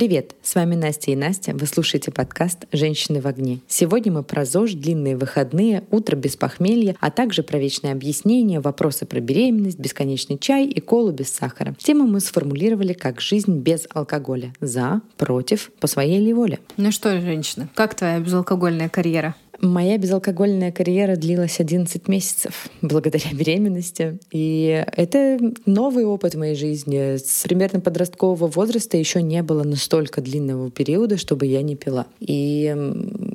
Привет, с вами Настя и Настя. Вы слушаете подкаст «Женщины в огне». Сегодня мы про ЗОЖ, длинные выходные, утро без похмелья, а также про вечное объяснение, вопросы про беременность, бесконечный чай и колу без сахара. Тему мы сформулировали как «Жизнь без алкоголя». За, против, по своей ли воле. Ну что, женщина, как твоя безалкогольная карьера? Моя безалкогольная карьера длилась 11 месяцев благодаря беременности. И это новый опыт в моей жизни. С примерно подросткового возраста еще не было настолько длинного периода, чтобы я не пила. И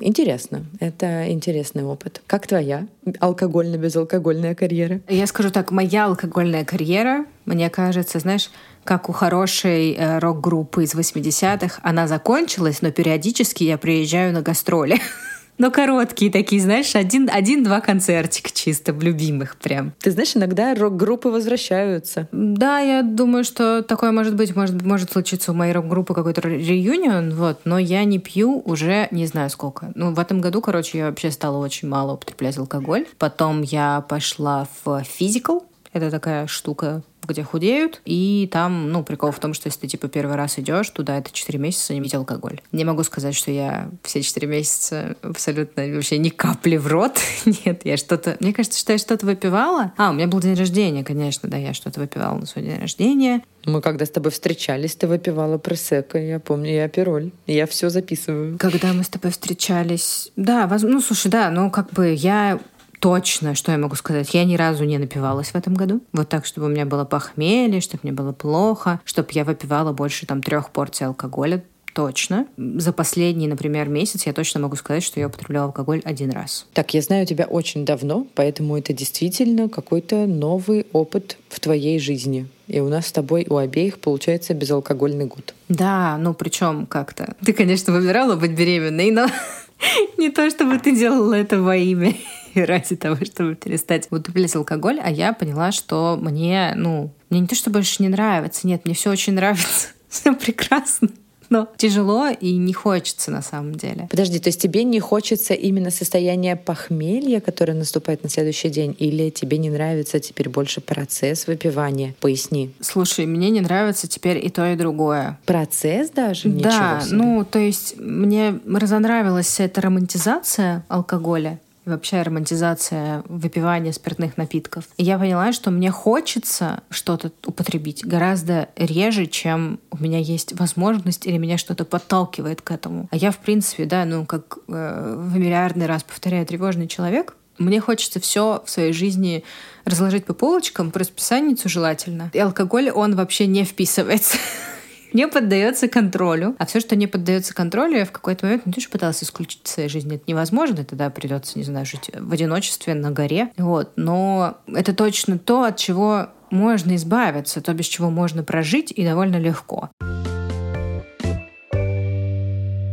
интересно. Это интересный опыт. Как твоя алкогольно-безалкогольная карьера? Я скажу так, моя алкогольная карьера, мне кажется, знаешь, как у хорошей э, рок-группы из 80-х, она закончилась, но периодически я приезжаю на гастроли. Но короткие такие, знаешь, один, один-два концертика чисто любимых прям. Ты знаешь, иногда рок-группы возвращаются. Да, я думаю, что такое может быть, может, может случиться у моей рок-группы какой-то реюнион, вот, но я не пью уже не знаю сколько. Ну, в этом году, короче, я вообще стала очень мало употреблять алкоголь. Потом я пошла в физикал, это такая штука где худеют, и там, ну, прикол в том, что если ты, типа, первый раз идешь туда, это 4 месяца не пить алкоголь. Не могу сказать, что я все 4 месяца абсолютно вообще ни капли в рот. Нет, я что-то... Мне кажется, что я что-то выпивала. А, у меня был день рождения, конечно, да, я что-то выпивала на свой день рождения. Мы когда с тобой встречались, ты выпивала пресека, я помню, я пироль. Я все записываю. Когда мы с тобой встречались... Да, воз... ну, слушай, да, ну, как бы я точно, что я могу сказать, я ни разу не напивалась в этом году. Вот так, чтобы у меня было похмелье, чтобы мне было плохо, чтобы я выпивала больше там трех порций алкоголя точно. За последний, например, месяц я точно могу сказать, что я употребляла алкоголь один раз. Так, я знаю тебя очень давно, поэтому это действительно какой-то новый опыт в твоей жизни. И у нас с тобой у обеих получается безалкогольный год. Да, ну причем как-то. Ты, конечно, выбирала быть беременной, но не то, чтобы ты делала это во имя ради того, чтобы перестать. Употреблять алкоголь, а я поняла, что мне, ну, мне не то, что больше не нравится, нет, мне все очень нравится, все прекрасно но тяжело и не хочется на самом деле. Подожди, то есть тебе не хочется именно состояние похмелья, которое наступает на следующий день, или тебе не нравится теперь больше процесс выпивания? Поясни. Слушай, мне не нравится теперь и то, и другое. Процесс даже? Да, ну то есть мне разонравилась эта романтизация алкоголя, вообще романтизация выпивания спиртных напитков. И я поняла, что мне хочется что-то употребить гораздо реже, чем у меня есть возможность или меня что-то подталкивает к этому. А я, в принципе, да, ну, как э, в миллиардный раз повторяю, тревожный человек, мне хочется все в своей жизни разложить по полочкам, по расписанию желательно. И алкоголь, он вообще не вписывается не поддается контролю. А все, что не поддается контролю, я в какой-то момент ну, тоже пыталась исключить в своей жизни. Это невозможно, тогда придется, не знаю, жить в одиночестве на горе. Вот. Но это точно то, от чего можно избавиться, то, без чего можно прожить и довольно легко.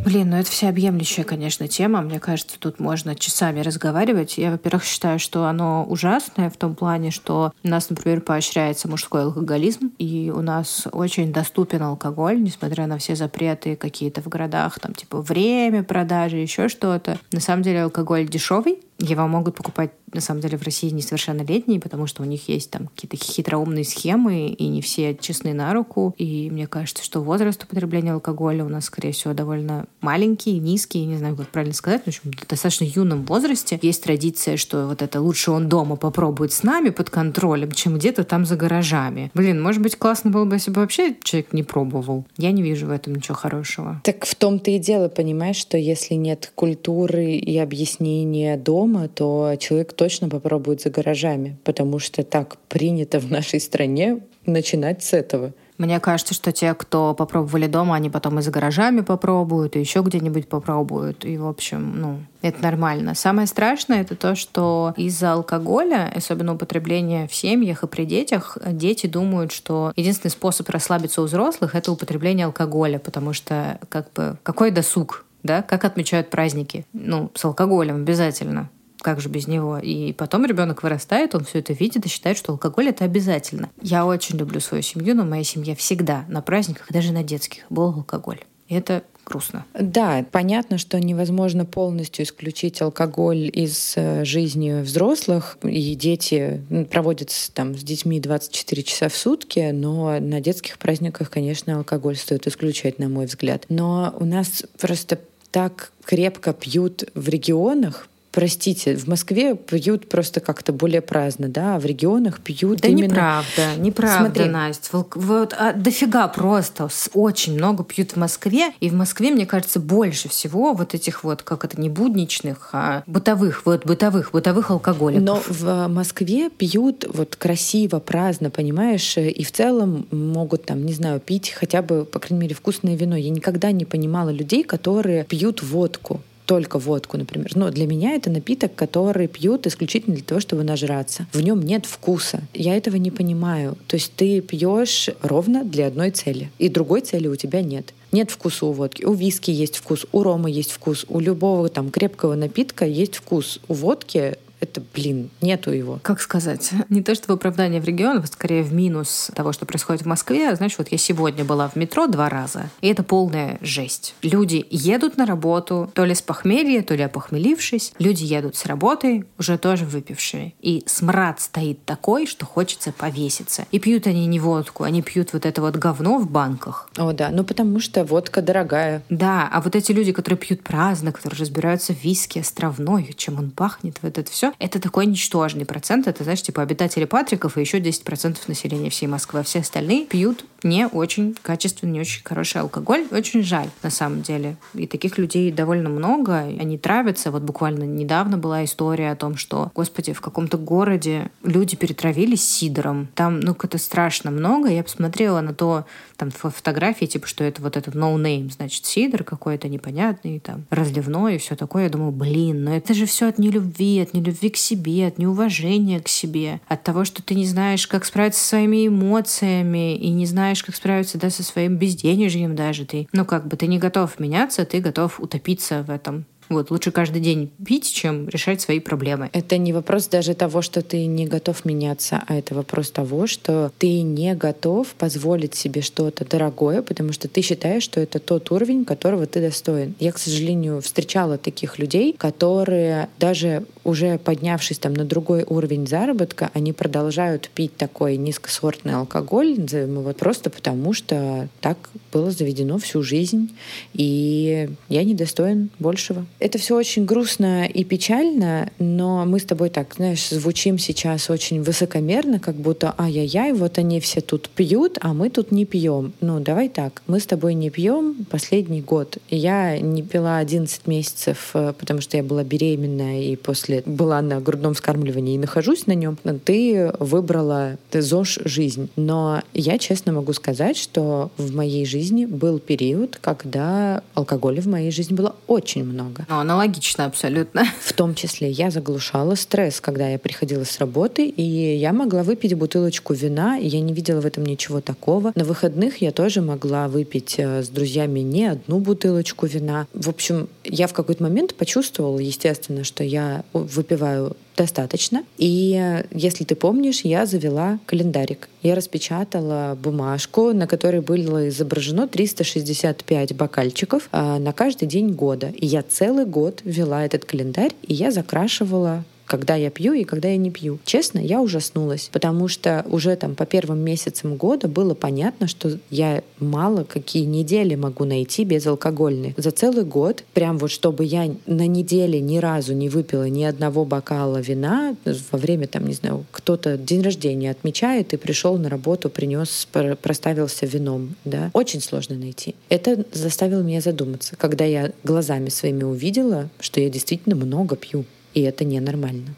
Блин, ну это всеобъемлющая, конечно, тема. Мне кажется, тут можно часами разговаривать. Я, во-первых, считаю, что оно ужасное в том плане, что у нас, например, поощряется мужской алкоголизм, и у нас очень доступен алкоголь, несмотря на все запреты какие-то в городах, там типа время продажи, еще что-то. На самом деле алкоголь дешевый, его могут покупать, на самом деле, в России несовершеннолетние, потому что у них есть там какие-то хитроумные схемы, и не все честны на руку. И мне кажется, что возраст употребления алкоголя у нас, скорее всего, довольно маленький, низкий, не знаю, как правильно сказать, в общем, в достаточно юном возрасте. Есть традиция, что вот это лучше он дома попробует с нами под контролем, чем где-то там за гаражами. Блин, может быть, классно было бы, если бы вообще человек не пробовал. Я не вижу в этом ничего хорошего. Так в том-то и дело, понимаешь, что если нет культуры и объяснения дома, дома, то человек точно попробует за гаражами, потому что так принято в нашей стране начинать с этого. Мне кажется, что те, кто попробовали дома, они потом и за гаражами попробуют, и еще где-нибудь попробуют. И, в общем, ну, это нормально. Самое страшное это то, что из-за алкоголя, особенно употребления в семьях и при детях, дети думают, что единственный способ расслабиться у взрослых это употребление алкоголя, потому что как бы какой досуг, да, как отмечают праздники? Ну, с алкоголем обязательно как же без него? И потом ребенок вырастает, он все это видит и считает, что алкоголь это обязательно. Я очень люблю свою семью, но моя семья всегда на праздниках, даже на детских, был алкоголь. И это грустно. Да, понятно, что невозможно полностью исключить алкоголь из э, жизни взрослых, и дети проводят там с детьми 24 часа в сутки, но на детских праздниках, конечно, алкоголь стоит исключать, на мой взгляд. Но у нас просто так крепко пьют в регионах, простите, в Москве пьют просто как-то более праздно, да, а в регионах пьют да именно... неправда, неправда, Смотри. Настя. Вот, а, дофига просто, очень много пьют в Москве, и в Москве, мне кажется, больше всего вот этих вот, как это, не будничных, а бытовых, вот бытовых, бытовых алкоголиков. Но в Москве пьют вот красиво, праздно, понимаешь, и в целом могут там, не знаю, пить хотя бы, по крайней мере, вкусное вино. Я никогда не понимала людей, которые пьют водку только водку, например. Но для меня это напиток, который пьют исключительно для того, чтобы нажраться. В нем нет вкуса. Я этого не понимаю. То есть ты пьешь ровно для одной цели, и другой цели у тебя нет. Нет вкуса у водки. У виски есть вкус, у рома есть вкус, у любого там крепкого напитка есть вкус. У водки это, блин, нету его. Как сказать? Не то, что в оправдание в регионах, скорее в минус того, что происходит в Москве. Знаешь, вот я сегодня была в метро два раза, и это полная жесть. Люди едут на работу, то ли с похмелья, то ли опохмелившись. Люди едут с работы, уже тоже выпившие. И смрад стоит такой, что хочется повеситься. И пьют они не водку, они пьют вот это вот говно в банках. О, да, ну потому что водка дорогая. Да, а вот эти люди, которые пьют праздно, которые разбираются в виске островной, чем он пахнет, вот это все, это такой ничтожный процент. Это, знаешь, типа обитатели Патриков и еще 10% населения всей Москвы. А все остальные пьют не очень качественный, не очень хороший алкоголь. Очень жаль, на самом деле. И таких людей довольно много. Они травятся. Вот буквально недавно была история о том, что, господи, в каком-то городе люди перетравились сидором. Там, ну, это страшно много. Я посмотрела на то, там, фотографии, типа, что это вот этот no name, значит, сидор какой-то непонятный, там, разливной и все такое. Я думаю, блин, ну это же все от нелюбви, от нелюбви к себе, от неуважения к себе, от того, что ты не знаешь, как справиться со своими эмоциями и не знаешь, как справиться да, со своим безденежьем даже ты. Ну, как бы ты не готов меняться, ты готов утопиться в этом вот, лучше каждый день пить, чем решать свои проблемы. Это не вопрос даже того, что ты не готов меняться, а это вопрос того, что ты не готов позволить себе что-то дорогое, потому что ты считаешь, что это тот уровень, которого ты достоин. Я, к сожалению, встречала таких людей, которые даже уже поднявшись там на другой уровень заработка, они продолжают пить такой низкосортный алкоголь, вот просто потому, что так было заведено всю жизнь, и я недостоин большего. Это все очень грустно и печально, но мы с тобой так, знаешь, звучим сейчас очень высокомерно, как будто ай-яй-яй, вот они все тут пьют, а мы тут не пьем. Ну, давай так, мы с тобой не пьем последний год. Я не пила 11 месяцев, э, потому что я была беременная и после была на грудном вскармливании и нахожусь на нем. Ты выбрала ты ЗОЖ жизнь. Но я честно могу сказать, что в моей жизни был период, когда алкоголя в моей жизни было очень много. Ну, аналогично абсолютно. В том числе я заглушала стресс, когда я приходила с работы, и я могла выпить бутылочку вина, и я не видела в этом ничего такого. На выходных я тоже могла выпить э, с друзьями не одну бутылочку вина. В общем, я в какой-то момент почувствовала, естественно, что я выпиваю достаточно. И если ты помнишь, я завела календарик. Я распечатала бумажку, на которой было изображено 365 бокальчиков а, на каждый день года. И я целый год вела этот календарь, и я закрашивала когда я пью и когда я не пью. Честно, я ужаснулась, потому что уже там по первым месяцам года было понятно, что я мало какие недели могу найти безалкогольных. За целый год, прям вот чтобы я на неделе ни разу не выпила ни одного бокала вина во время там, не знаю, кто-то день рождения отмечает и пришел на работу, принес, проставился вином, да, очень сложно найти. Это заставило меня задуматься, когда я глазами своими увидела, что я действительно много пью и это ненормально.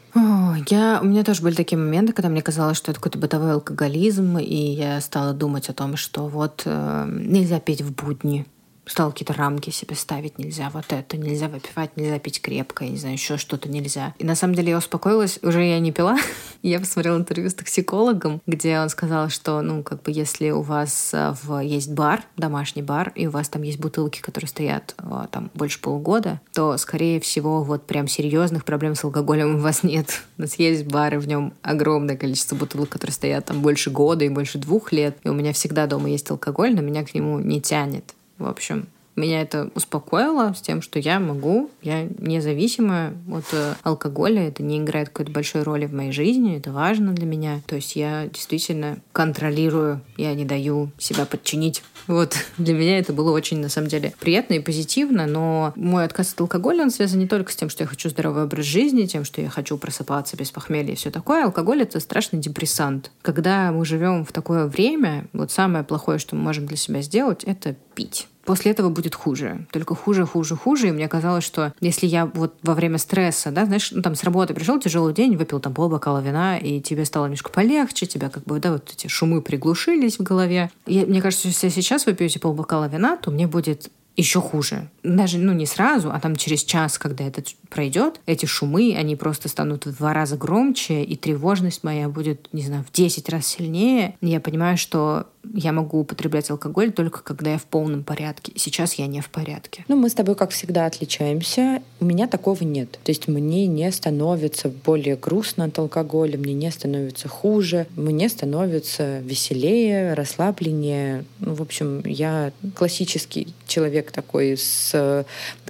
Я, у меня тоже были такие моменты, когда мне казалось, что это какой-то бытовой алкоголизм, и я стала думать о том, что вот э, нельзя петь в будни, стал какие-то рамки себе ставить. Нельзя вот это, нельзя выпивать, нельзя пить крепко, я не знаю, еще что-то нельзя. И на самом деле я успокоилась, уже я не пила. я посмотрела интервью с токсикологом, где он сказал, что, ну, как бы, если у вас э, в, есть бар, домашний бар, и у вас там есть бутылки, которые стоят э, там больше полугода, то, скорее всего, вот прям серьезных проблем с алкоголем у вас нет. У нас есть бар, и в нем огромное количество бутылок, которые стоят там больше года и больше двух лет. И у меня всегда дома есть алкоголь, но меня к нему не тянет. В общем, Меня это успокоило с тем, что я могу, я независимая от э, алкоголя, это не играет какой-то большой роли в моей жизни, это важно для меня. То есть я действительно контролирую, я не даю себя подчинить. Вот для меня это было очень, на самом деле, приятно и позитивно, но мой отказ от алкоголя, он связан не только с тем, что я хочу здоровый образ жизни, тем, что я хочу просыпаться без похмелья и все такое. Алкоголь — это страшный депрессант. Когда мы живем в такое время, вот самое плохое, что мы можем для себя сделать, это пить после этого будет хуже. Только хуже, хуже, хуже. И мне казалось, что если я вот во время стресса, да, знаешь, ну, там с работы пришел тяжелый день, выпил там пол бокала вина, и тебе стало немножко полегче, тебя как бы, да, вот эти шумы приглушились в голове. И мне кажется, если я сейчас выпью эти пол бокала вина, то мне будет еще хуже. Даже, ну, не сразу, а там через час, когда это пройдет, эти шумы, они просто станут в два раза громче, и тревожность моя будет, не знаю, в 10 раз сильнее. Я понимаю, что я могу употреблять алкоголь только когда я в полном порядке. Сейчас я не в порядке. Ну, мы с тобой, как всегда, отличаемся. У меня такого нет. То есть мне не становится более грустно от алкоголя, мне не становится хуже, мне становится веселее, расслабленнее. Ну, в общем, я классический человек такой с,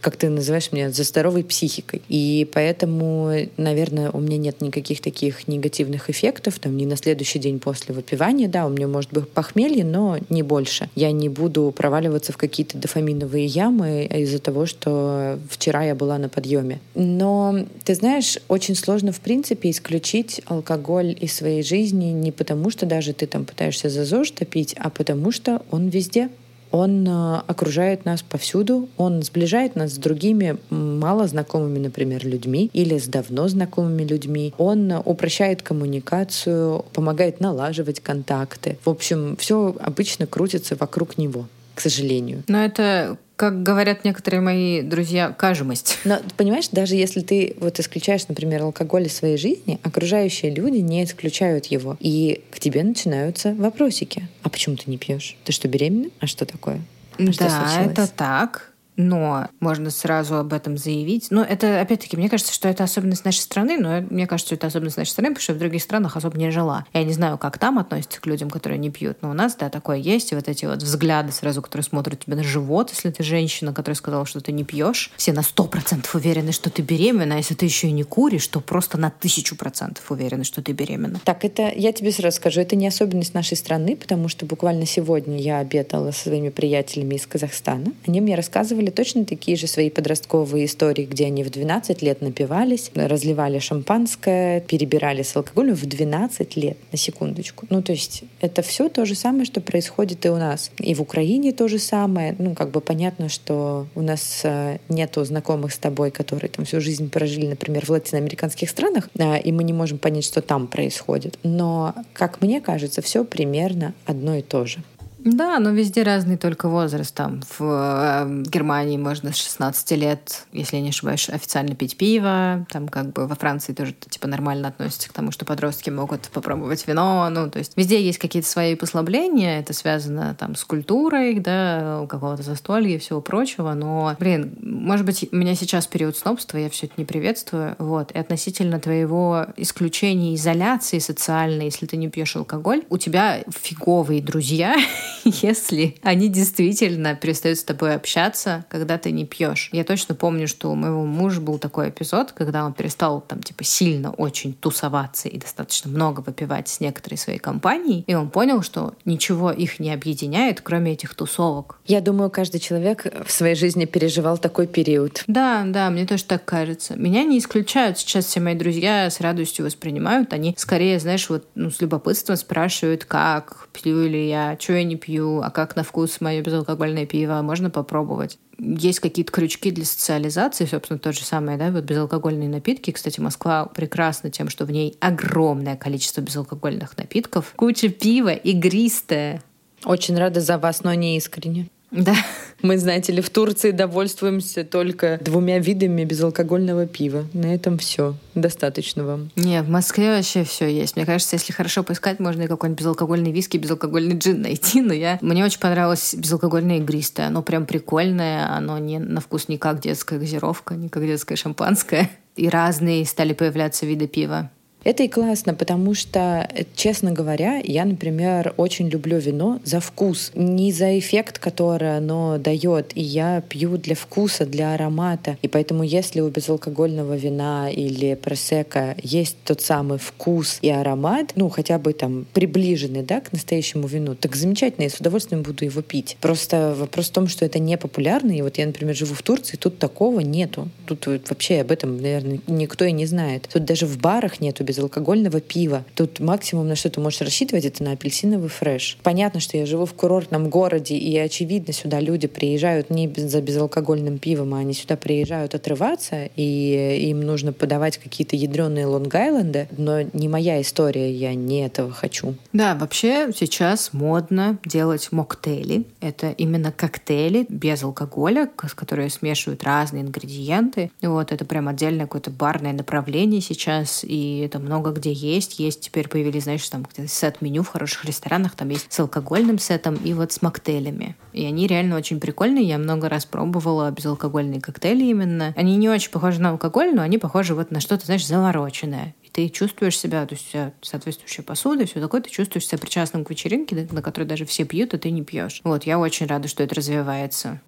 как ты называешь меня, за здоровой психикой. И поэтому, наверное, у меня нет никаких таких негативных эффектов, там, ни на следующий день после выпивания, да, у меня может быть похмелье, но не больше. Я не буду проваливаться в какие-то дофаминовые ямы из-за того, что вчера я была на подъеме. Но, ты знаешь, очень сложно, в принципе, исключить алкоголь из своей жизни не потому, что даже ты там пытаешься за ЗОЖ топить, а потому что он везде он э, окружает нас повсюду, он сближает нас с другими мало знакомыми, например, людьми или с давно знакомыми людьми. Он упрощает коммуникацию, помогает налаживать контакты. В общем, все обычно крутится вокруг него к сожалению. Но это как говорят некоторые мои друзья, кажемость. Но понимаешь, даже если ты вот исключаешь, например, алкоголь из своей жизни, окружающие люди не исключают его. И к тебе начинаются вопросики. А почему ты не пьешь? Ты что, беременна? А что такое? А да, что это так но можно сразу об этом заявить. Но это, опять-таки, мне кажется, что это особенность нашей страны, но мне кажется, что это особенность нашей страны, потому что в других странах особо не жила. Я не знаю, как там относятся к людям, которые не пьют, но у нас, да, такое есть, и вот эти вот взгляды сразу, которые смотрят тебе на живот, если ты женщина, которая сказала, что ты не пьешь, все на сто процентов уверены, что ты беременна, а если ты еще и не куришь, то просто на тысячу процентов уверены, что ты беременна. Так, это, я тебе сразу скажу, это не особенность нашей страны, потому что буквально сегодня я обедала со своими приятелями из Казахстана. Они мне рассказывали, рассказывали точно такие же свои подростковые истории, где они в 12 лет напивались, разливали шампанское, перебирали с алкоголем в 12 лет, на секундочку. Ну, то есть это все то же самое, что происходит и у нас. И в Украине то же самое. Ну, как бы понятно, что у нас э, нету знакомых с тобой, которые там всю жизнь прожили, например, в латиноамериканских странах, и мы не можем понять, что там происходит. Но, как мне кажется, все примерно одно и то же. Да, но везде разный только возраст. Там в э, Германии можно с 16 лет, если я не ошибаюсь, официально пить пиво. Там как бы во Франции тоже типа нормально относятся к тому, что подростки могут попробовать вино. Ну, то есть везде есть какие-то свои послабления. Это связано там с культурой, да, какого-то застолья и всего прочего. Но, блин, может быть, у меня сейчас период снобства, я все это не приветствую. Вот. И относительно твоего исключения изоляции социальной, если ты не пьешь алкоголь, у тебя фиговые друзья если они действительно перестают с тобой общаться, когда ты не пьешь. Я точно помню, что у моего мужа был такой эпизод, когда он перестал там типа сильно очень тусоваться и достаточно много выпивать с некоторой своей компанией, и он понял, что ничего их не объединяет, кроме этих тусовок. Я думаю, каждый человек в своей жизни переживал такой период. Да, да, мне тоже так кажется. Меня не исключают. Сейчас все мои друзья с радостью воспринимают. Они скорее, знаешь, вот ну, с любопытством спрашивают, как, пью ли я, что я не пью, а как на вкус мое безалкогольное пиво, можно попробовать. Есть какие-то крючки для социализации, собственно, то же самое, да, вот безалкогольные напитки. Кстати, Москва прекрасна тем, что в ней огромное количество безалкогольных напитков, куча пива, игристое. Очень рада за вас, но не искренне. Да. Мы, знаете ли, в Турции довольствуемся только двумя видами безалкогольного пива. На этом все. Достаточно вам. Не, в Москве вообще все есть. Мне кажется, если хорошо поискать, можно и какой-нибудь безалкогольный виски, безалкогольный джин найти. Но я... Мне очень понравилось безалкогольное игристое. Оно прям прикольное. Оно не на вкус не как детская газировка, не как детское шампанское. И разные стали появляться виды пива. Это и классно, потому что, честно говоря, я, например, очень люблю вино за вкус. Не за эффект, который оно дает. И я пью для вкуса, для аромата. И поэтому, если у безалкогольного вина или просека есть тот самый вкус и аромат, ну, хотя бы там приближенный, да, к настоящему вину, так замечательно, я с удовольствием буду его пить. Просто вопрос в том, что это не популярно. И вот я, например, живу в Турции, тут такого нету. Тут вообще об этом, наверное, никто и не знает. Тут даже в барах нету безалкогольного пива. Тут максимум, на что ты можешь рассчитывать, это на апельсиновый фреш. Понятно, что я живу в курортном городе, и очевидно, сюда люди приезжают не за безалкогольным пивом, а они сюда приезжают отрываться, и им нужно подавать какие-то ядреные лонг-айленды, но не моя история, я не этого хочу. Да, вообще сейчас модно делать моктейли. Это именно коктейли без алкоголя, с которые смешивают разные ингредиенты. Вот, это прям отдельное какое-то барное направление сейчас, и это много где есть. Есть теперь появились, знаешь, там сет-меню в хороших ресторанах, там есть с алкогольным сетом и вот с моктейлями. И они реально очень прикольные. Я много раз пробовала безалкогольные коктейли именно. Они не очень похожи на алкоголь, но они похожи вот на что-то, знаешь, завороченное ты чувствуешь себя, то есть соответствующая посуда, все такое, ты чувствуешь себя причастным к вечеринке, на которой даже все пьют, а ты не пьешь. Вот, я очень рада, что это развивается.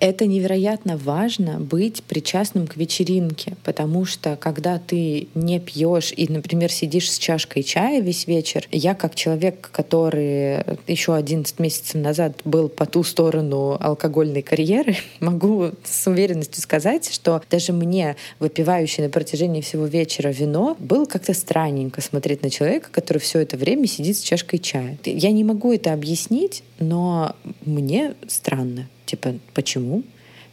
Это невероятно важно быть причастным к вечеринке, потому что когда ты не пьешь и, например, сидишь с чашкой чая весь вечер, я как человек, который еще 11 месяцев назад был по ту сторону алкогольной карьеры, могу с уверенностью сказать, что даже мне, выпивающий на протяжении всего вечера вино, было как-то странненько смотреть на человека, который все это время сидит с чашкой чая. Я не могу это объяснить, но мне странно. Типа, почему?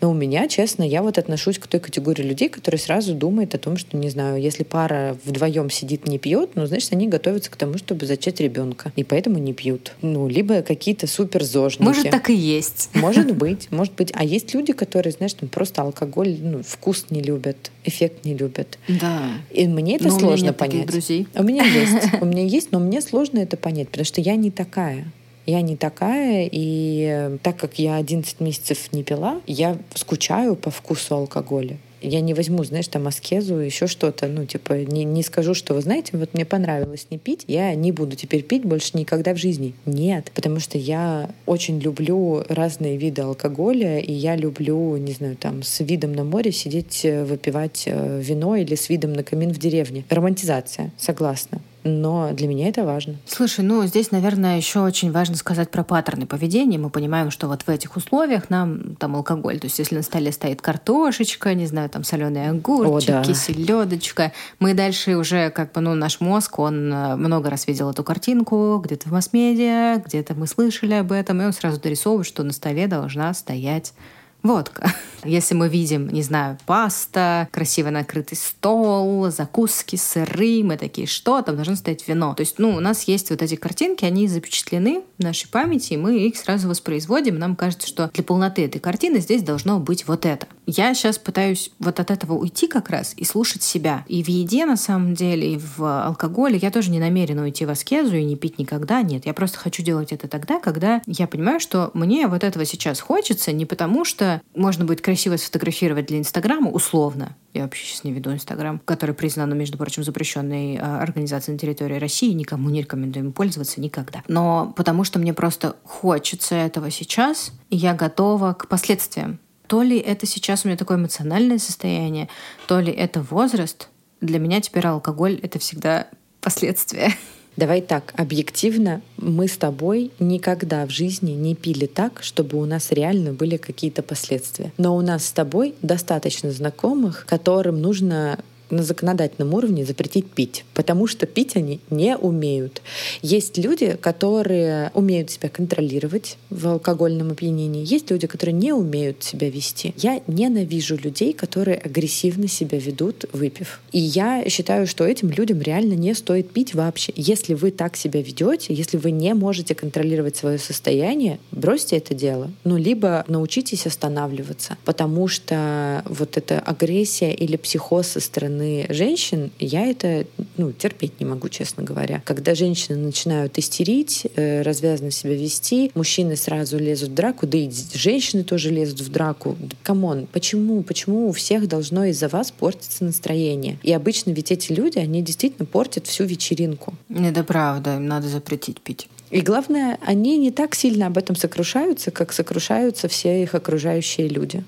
Но у меня, честно, я вот отношусь к той категории людей, которые сразу думают о том, что, не знаю, если пара вдвоем сидит, не пьет, ну, значит, они готовятся к тому, чтобы зачать ребенка. И поэтому не пьют. Ну, либо какие-то супер зожники. Может, так и есть. Может быть, может быть. А есть люди, которые, знаешь, там просто алкоголь, ну, вкус не любят, эффект не любят. Да. И мне это но сложно у меня нет понять. друзей. У меня есть. У меня есть, но мне сложно это понять, потому что я не такая. Я не такая, и так как я 11 месяцев не пила, я скучаю по вкусу алкоголя я не возьму, знаешь, там аскезу, еще что-то, ну, типа, не, не скажу, что, вы знаете, вот мне понравилось не пить, я не буду теперь пить больше никогда в жизни. Нет, потому что я очень люблю разные виды алкоголя, и я люблю, не знаю, там, с видом на море сидеть, э, выпивать э, вино или с видом на камин в деревне. Романтизация, согласна но для меня это важно. Слушай, ну здесь, наверное, еще очень важно сказать про паттерны поведения. Мы понимаем, что вот в этих условиях нам там алкоголь, то есть если на столе стоит картошечка, не знаю, там соленые огурчики, О, да. селедочка, мы дальше уже как бы, ну, наш мозг, он э, много раз видел эту картинку, где-то в масс-медиа, где-то мы слышали об этом, и он сразу дорисовывает, что на столе должна стоять водка. Если мы видим, не знаю, паста, красиво накрытый стол, закуски, сыры, мы такие, что там должно стоять вино. То есть, ну, у нас есть вот эти картинки, они запечатлены в нашей памяти, и мы их сразу воспроизводим. Нам кажется, что для полноты этой картины здесь должно быть вот это. Я сейчас пытаюсь вот от этого уйти как раз и слушать себя. И в еде, на самом деле, и в алкоголе я тоже не намерена уйти в аскезу и не пить никогда. Нет, я просто хочу делать это тогда, когда я понимаю, что мне вот этого сейчас хочется не потому, что можно будет красиво сфотографировать для Инстаграма, условно, я вообще сейчас не веду Инстаграм, который признан, между прочим, запрещенной а, организацией на территории России, никому не рекомендую им пользоваться никогда. Но потому что мне просто хочется этого сейчас, и я готова к последствиям. То ли это сейчас у меня такое эмоциональное состояние, то ли это возраст. Для меня теперь алкоголь — это всегда последствия. Давай так, объективно, мы с тобой никогда в жизни не пили так, чтобы у нас реально были какие-то последствия. Но у нас с тобой достаточно знакомых, которым нужно на законодательном уровне запретить пить, потому что пить они не умеют. Есть люди, которые умеют себя контролировать в алкогольном опьянении, есть люди, которые не умеют себя вести. Я ненавижу людей, которые агрессивно себя ведут, выпив. И я считаю, что этим людям реально не стоит пить вообще. Если вы так себя ведете, если вы не можете контролировать свое состояние, бросьте это дело. Ну, либо научитесь останавливаться, потому что вот эта агрессия или психоз со стороны стороны женщин, я это ну, терпеть не могу, честно говоря. Когда женщины начинают истерить, э, развязно себя вести, мужчины сразу лезут в драку, да и женщины тоже лезут в драку. Come on, почему? Почему у всех должно из-за вас портиться настроение? И обычно ведь эти люди, они действительно портят всю вечеринку. Это правда, им надо запретить пить. И главное, они не так сильно об этом сокрушаются, как сокрушаются все их окружающие люди.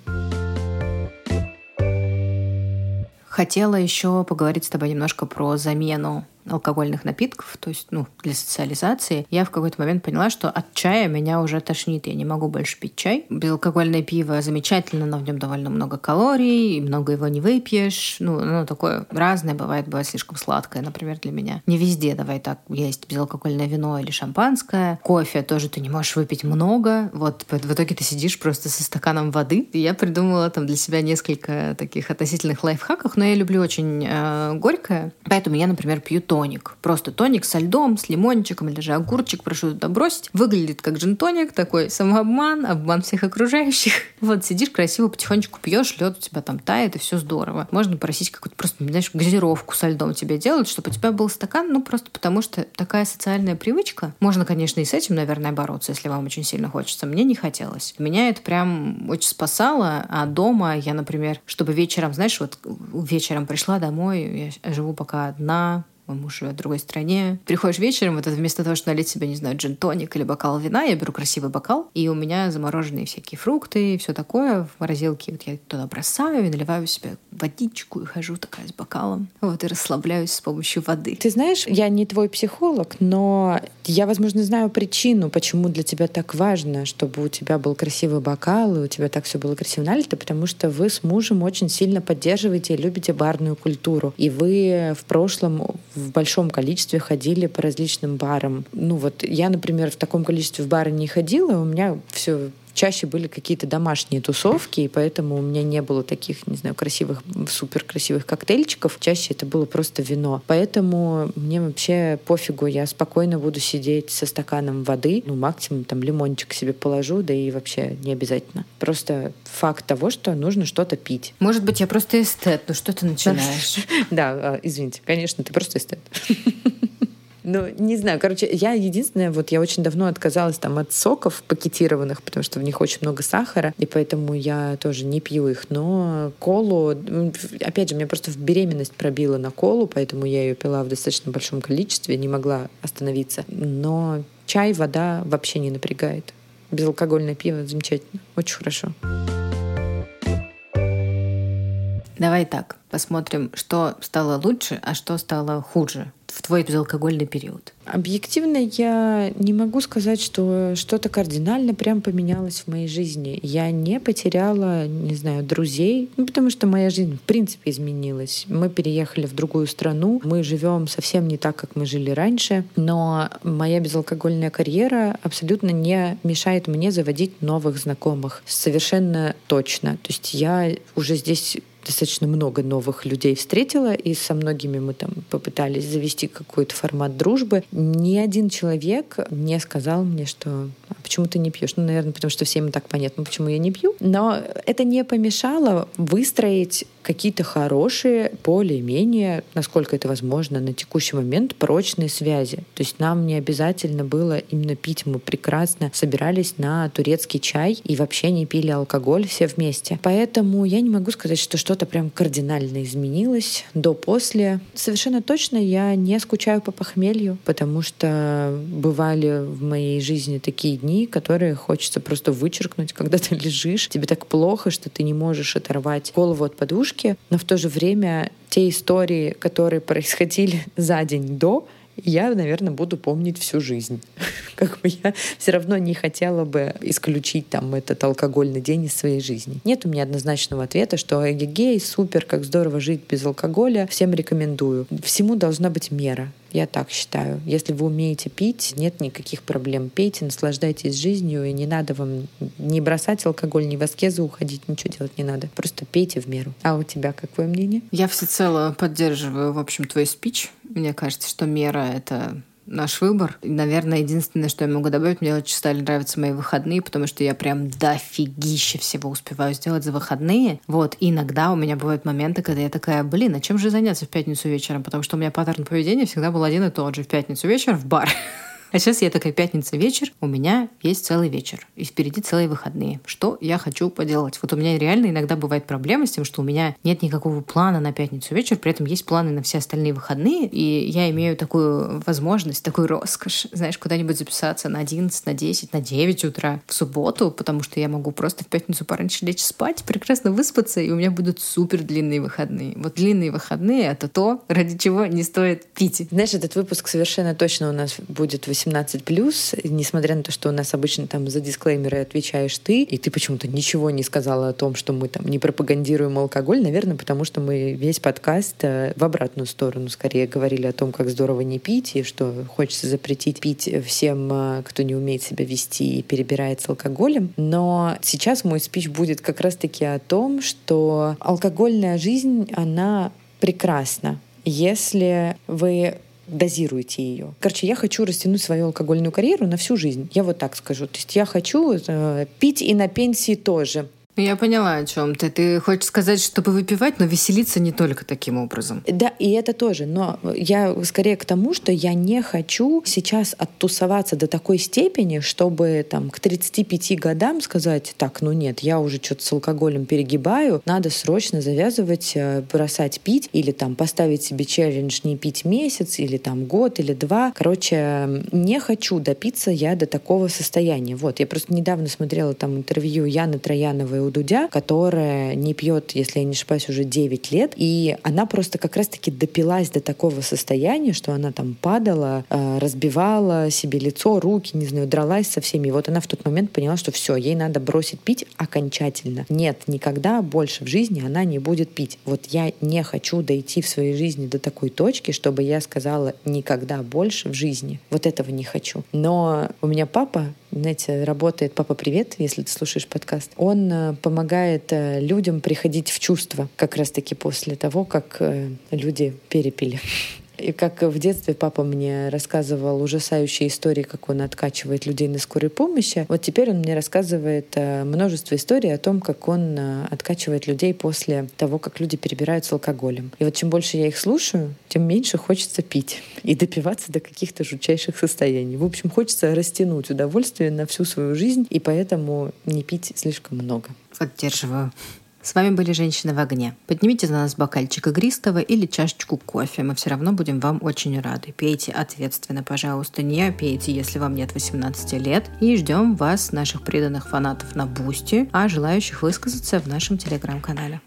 Хотела еще поговорить с тобой немножко про замену алкогольных напитков, то есть, ну, для социализации, я в какой-то момент поняла, что от чая меня уже тошнит, я не могу больше пить чай. Безалкогольное пиво замечательно, но в нем довольно много калорий, много его не выпьешь. Ну, оно такое разное бывает, бывает слишком сладкое, например, для меня. Не везде давай так есть безалкогольное вино или шампанское. Кофе тоже ты не можешь выпить много. Вот в итоге ты сидишь просто со стаканом воды. И я придумала там для себя несколько таких относительных лайфхаков, но я люблю очень э, горькое, поэтому я, например, пью тоник. Просто тоник со льдом, с лимончиком или же огурчик, прошу туда бросить. Выглядит как джин-тоник, такой самообман, обман всех окружающих. Вот сидишь красиво, потихонечку пьешь, лед у тебя там тает, и все здорово. Можно просить какую-то просто, знаешь, газировку со льдом тебе делать, чтобы у тебя был стакан, ну просто потому что такая социальная привычка. Можно, конечно, и с этим, наверное, бороться, если вам очень сильно хочется. Мне не хотелось. Меня это прям очень спасало, а дома я, например, чтобы вечером, знаешь, вот вечером пришла домой, я живу пока одна, муж живет в другой стране. Приходишь вечером, вот это вместо того, чтобы налить себе, не знаю, джин-тоник или бокал вина, я беру красивый бокал, и у меня замороженные всякие фрукты и все такое в морозилке. Вот я туда бросаю и наливаю себе водичку и хожу такая с бокалом. Вот и расслабляюсь с помощью воды. Ты знаешь, я не твой психолог, но я, возможно, знаю причину, почему для тебя так важно, чтобы у тебя был красивый бокал, и у тебя так все было красиво налито, потому что вы с мужем очень сильно поддерживаете и любите барную культуру. И вы в прошлом в большом количестве ходили по различным барам. Ну вот я, например, в таком количестве в бары не ходила, у меня все чаще были какие-то домашние тусовки, и поэтому у меня не было таких, не знаю, красивых, супер красивых коктейльчиков. Чаще это было просто вино. Поэтому мне вообще пофигу, я спокойно буду сидеть со стаканом воды, ну, максимум там лимончик себе положу, да и вообще не обязательно. Просто факт того, что нужно что-то пить. Может быть, я просто эстет, ну что ты начинаешь? Да, а, извините, конечно, ты просто эстет. Ну, не знаю, короче, я единственное, вот я очень давно отказалась там от соков пакетированных, потому что в них очень много сахара, и поэтому я тоже не пью их. Но колу, опять же, меня просто в беременность пробило на колу, поэтому я ее пила в достаточно большом количестве, не могла остановиться. Но чай, вода вообще не напрягает. Безалкогольное пиво замечательно, очень хорошо. Давай так, посмотрим, что стало лучше, а что стало хуже в твой безалкогольный период? Объективно я не могу сказать, что что-то кардинально прям поменялось в моей жизни. Я не потеряла, не знаю, друзей, ну, потому что моя жизнь в принципе изменилась. Мы переехали в другую страну, мы живем совсем не так, как мы жили раньше, но моя безалкогольная карьера абсолютно не мешает мне заводить новых знакомых. Совершенно точно. То есть я уже здесь достаточно много новых людей встретила, и со многими мы там попытались завести какой-то формат дружбы. Ни один человек не сказал мне, что почему ты не пьешь? Ну, наверное, потому что всем так понятно, почему я не пью. Но это не помешало выстроить какие-то хорошие, более-менее, насколько это возможно, на текущий момент прочные связи. То есть нам не обязательно было именно пить. Мы прекрасно собирались на турецкий чай и вообще не пили алкоголь все вместе. Поэтому я не могу сказать, что что-то прям кардинально изменилось до-после. Совершенно точно я не скучаю по похмелью, потому что бывали в моей жизни такие дни, которые хочется просто вычеркнуть, когда ты лежишь, тебе так плохо, что ты не можешь оторвать голову от подушки, но в то же время те истории, которые происходили за день до, я, наверное, буду помнить всю жизнь. Как бы я все равно не хотела бы исключить там этот алкогольный день из своей жизни. Нет у меня однозначного ответа, что эгегей, супер, как здорово жить без алкоголя, всем рекомендую. Всему должна быть мера. Я так считаю. Если вы умеете пить, нет никаких проблем. Пейте, наслаждайтесь жизнью, и не надо вам не бросать алкоголь, не в аскезу уходить, ничего делать не надо. Просто пейте в меру. А у тебя какое мнение? Я всецело поддерживаю, в общем, твой спич. Мне кажется, что мера — это наш выбор. И, наверное, единственное, что я могу добавить, мне очень стали нравиться мои выходные, потому что я прям дофигища всего успеваю сделать за выходные. Вот, и иногда у меня бывают моменты, когда я такая, блин, а чем же заняться в пятницу вечером? Потому что у меня паттерн поведения всегда был один и тот же. В пятницу вечером в бар. А сейчас я такая пятница вечер, у меня есть целый вечер, и впереди целые выходные. Что я хочу поделать? Вот у меня реально иногда бывает проблема с тем, что у меня нет никакого плана на пятницу вечер, при этом есть планы на все остальные выходные, и я имею такую возможность, такую роскошь, знаешь, куда-нибудь записаться на 11, на 10, на 9 утра в субботу, потому что я могу просто в пятницу пораньше лечь спать, прекрасно выспаться, и у меня будут супер длинные выходные. Вот длинные выходные — это то, ради чего не стоит пить. Знаешь, этот выпуск совершенно точно у нас будет 18+, несмотря на то, что у нас обычно там за дисклеймеры отвечаешь ты, и ты почему-то ничего не сказала о том, что мы там не пропагандируем алкоголь, наверное, потому что мы весь подкаст э, в обратную сторону скорее говорили о том, как здорово не пить, и что хочется запретить пить всем, э, кто не умеет себя вести и перебирается алкоголем. Но сейчас мой спич будет как раз-таки о том, что алкогольная жизнь, она прекрасна, если вы дозируете ее. Короче, я хочу растянуть свою алкогольную карьеру на всю жизнь. Я вот так скажу. То есть я хочу э, пить и на пенсии тоже. Я поняла, о чем ты. Ты хочешь сказать, чтобы выпивать, но веселиться не только таким образом. Да, и это тоже. Но я скорее к тому, что я не хочу сейчас оттусоваться до такой степени, чтобы там к 35 годам сказать, так, ну нет, я уже что-то с алкоголем перегибаю, надо срочно завязывать, э, бросать пить или там поставить себе челлендж не пить месяц или там год или два. Короче, не хочу допиться я до такого состояния. Вот, я просто недавно смотрела там интервью Яны Трояновой у Дудя, которая не пьет, если я не ошибаюсь, уже 9 лет. И она просто как раз-таки допилась до такого состояния, что она там падала, э, разбивала себе лицо, руки, не знаю, дралась со всеми. И вот она в тот момент поняла, что все, ей надо бросить пить окончательно. Нет, никогда больше в жизни она не будет пить. Вот я не хочу дойти в своей жизни до такой точки, чтобы я сказала никогда больше в жизни. Вот этого не хочу. Но у меня папа знаете, работает «Папа, привет», если ты слушаешь подкаст. Он э, помогает э, людям приходить в чувство как раз-таки после того, как э, люди перепили. И как в детстве папа мне рассказывал ужасающие истории, как он откачивает людей на скорой помощи, вот теперь он мне рассказывает э, множество историй о том, как он э, откачивает людей после того, как люди перебираются алкоголем. И вот чем больше я их слушаю, тем меньше хочется пить и допиваться до каких-то жутчайших состояний. В общем, хочется растянуть удовольствие на всю свою жизнь, и поэтому не пить слишком много. Поддерживаю. С вами были «Женщины в огне». Поднимите за нас бокальчик игристого или чашечку кофе. Мы все равно будем вам очень рады. Пейте ответственно, пожалуйста. Не пейте, если вам нет 18 лет. И ждем вас, наших преданных фанатов на Boosty, а желающих высказаться в нашем телеграм-канале.